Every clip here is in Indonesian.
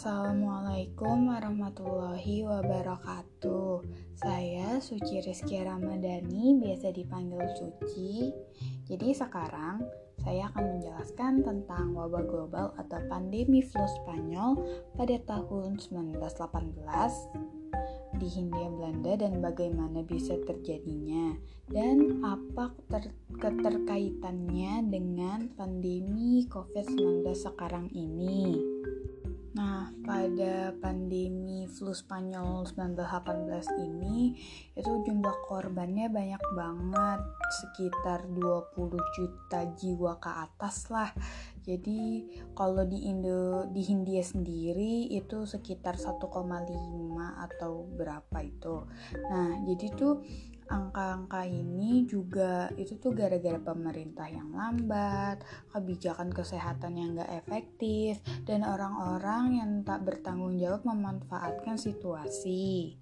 Assalamualaikum warahmatullahi wabarakatuh Saya Suci Rizky Ramadhani, biasa dipanggil Suci Jadi sekarang saya akan menjelaskan tentang wabah global atau pandemi flu Spanyol pada tahun 1918 di Hindia Belanda dan bagaimana bisa terjadinya dan apa ter keterkaitannya dengan pandemi COVID-19 sekarang ini. Nah, pada pandemi flu Spanyol 1918 ini itu jumlah korbannya banyak banget, sekitar 20 juta jiwa ke atas lah. Jadi kalau di Indo di Hindia sendiri itu sekitar 1,5 atau berapa itu. Nah, jadi tuh angka-angka ini juga itu tuh gara-gara pemerintah yang lambat, kebijakan kesehatan yang gak efektif, dan orang-orang yang tak bertanggung jawab memanfaatkan situasi.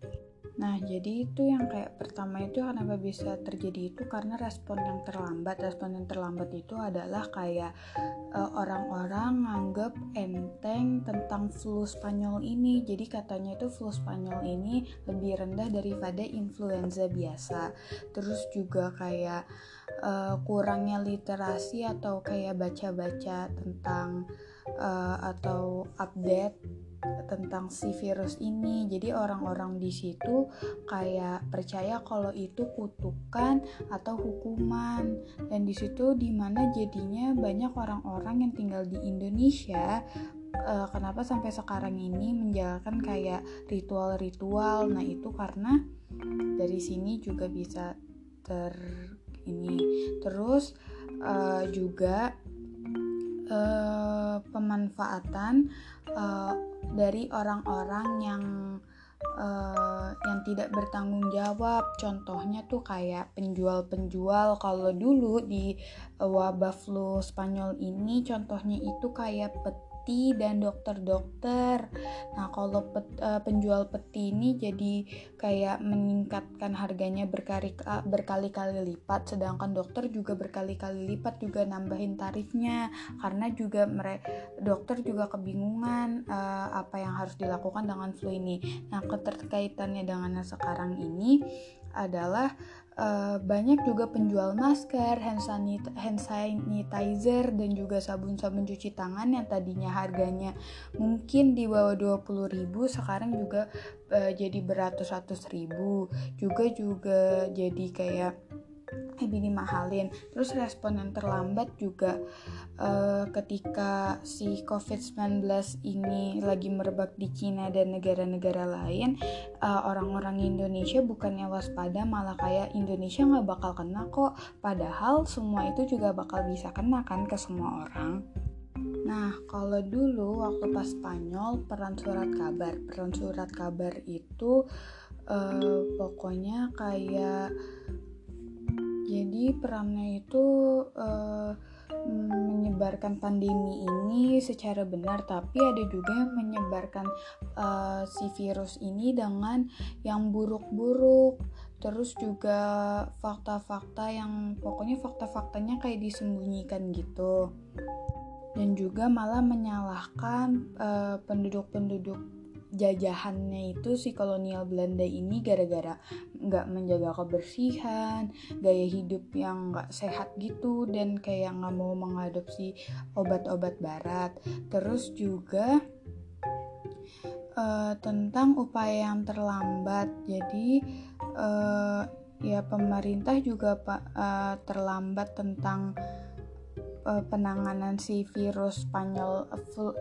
Nah, jadi itu yang kayak pertama itu kenapa bisa terjadi itu karena respon yang terlambat. Respon yang terlambat itu adalah kayak uh, orang-orang nganggep enteng tentang flu Spanyol ini. Jadi katanya itu flu Spanyol ini lebih rendah daripada influenza biasa. Terus juga kayak uh, kurangnya literasi atau kayak baca-baca tentang uh, atau update tentang si virus ini. Jadi orang-orang di situ kayak percaya kalau itu kutukan atau hukuman. Dan di situ di mana jadinya banyak orang-orang yang tinggal di Indonesia uh, kenapa sampai sekarang ini menjalankan kayak ritual-ritual. Nah, itu karena dari sini juga bisa ter ini. Terus uh, juga uh, pemanfaatan uh, dari orang-orang yang uh, yang tidak bertanggung jawab. Contohnya tuh kayak penjual-penjual kalau dulu di wabah flu Spanyol ini contohnya itu kayak peti peti dan dokter-dokter. Nah, kalau pet, uh, penjual peti ini jadi kayak meningkatkan harganya berkali berkali-kali lipat, sedangkan dokter juga berkali-kali lipat juga nambahin tarifnya karena juga mereka dokter juga kebingungan uh, apa yang harus dilakukan dengan flu ini. Nah, keterkaitannya dengan sekarang ini adalah uh, banyak juga penjual masker, hand, sanit hand sanitizer dan juga sabun-sabun cuci tangan yang tadinya harganya mungkin di bawah 20.000 sekarang juga uh, jadi beratus-ratus ribu. Juga juga jadi kayak lebih dimahalin terus respon yang terlambat juga uh, ketika si COVID-19 ini lagi merebak di Cina dan negara-negara lain uh, orang-orang Indonesia bukannya waspada malah kayak Indonesia nggak bakal kena kok. Padahal semua itu juga bakal bisa kena kan ke semua orang. Nah, kalau dulu waktu pas Spanyol peran surat kabar, peran surat kabar itu uh, pokoknya kayak jadi perannya itu uh, menyebarkan pandemi ini secara benar, tapi ada juga yang menyebarkan uh, si virus ini dengan yang buruk-buruk. Terus juga fakta-fakta yang pokoknya fakta-faktanya kayak disembunyikan gitu. Dan juga malah menyalahkan uh, penduduk-penduduk jajahannya itu si kolonial Belanda ini gara-gara nggak menjaga kebersihan, gaya hidup yang nggak sehat gitu dan kayak nggak mau mengadopsi obat-obat barat. Terus juga uh, tentang upaya yang terlambat. Jadi uh, ya pemerintah juga uh, terlambat tentang penanganan si virus Spanyol uh,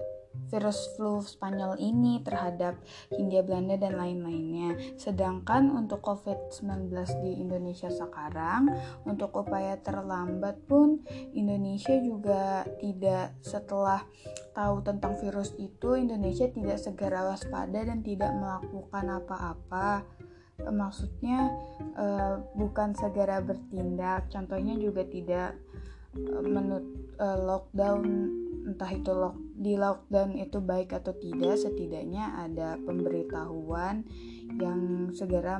virus flu Spanyol ini terhadap Hindia Belanda dan lain-lainnya. Sedangkan untuk COVID-19 di Indonesia sekarang, untuk upaya terlambat pun Indonesia juga tidak setelah tahu tentang virus itu, Indonesia tidak segera waspada dan tidak melakukan apa-apa maksudnya uh, bukan segera bertindak contohnya juga tidak menut uh, lockdown entah itu lock, di lockdown itu baik atau tidak setidaknya ada pemberitahuan yang segera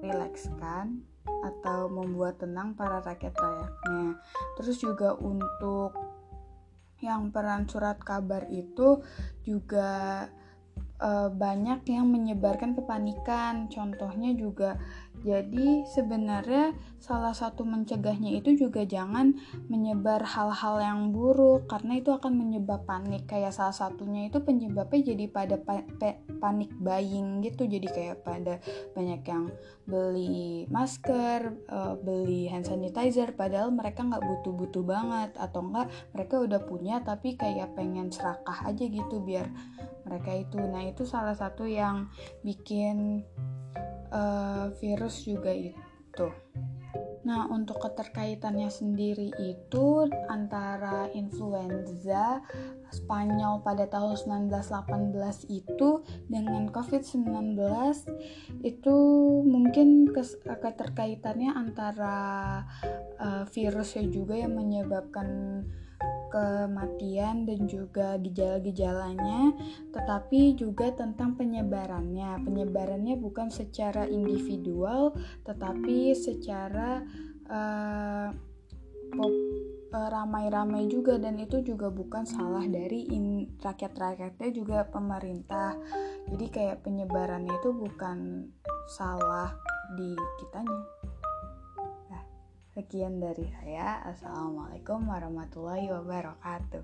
merilekskan atau membuat tenang para rakyat rakyatnya terus juga untuk yang peran surat kabar itu juga uh, banyak yang menyebarkan kepanikan. Contohnya juga jadi sebenarnya salah satu mencegahnya itu juga jangan menyebar hal-hal yang buruk karena itu akan menyebab panik. Kayak salah satunya itu penyebabnya jadi pada pa panik buying gitu. Jadi kayak pada banyak yang beli masker, uh, beli hand sanitizer padahal mereka nggak butuh-butuh banget atau enggak mereka udah punya tapi kayak pengen serakah aja gitu biar mereka itu. Nah, itu salah satu yang bikin uh, virus juga itu. Nah, untuk keterkaitannya sendiri itu antara influenza Spanyol pada tahun 1918 itu dengan COVID-19 itu mungkin keterkaitannya antara uh, virusnya juga yang menyebabkan kematian dan juga gejala-gejalanya, tetapi juga tentang penyebarannya. Penyebarannya bukan secara individual, tetapi secara uh, ramai-ramai juga dan itu juga bukan salah dari rakyat-rakyatnya juga pemerintah. Jadi kayak penyebarannya itu bukan salah di kitanya. Sekian dari saya. Assalamualaikum warahmatullahi wabarakatuh.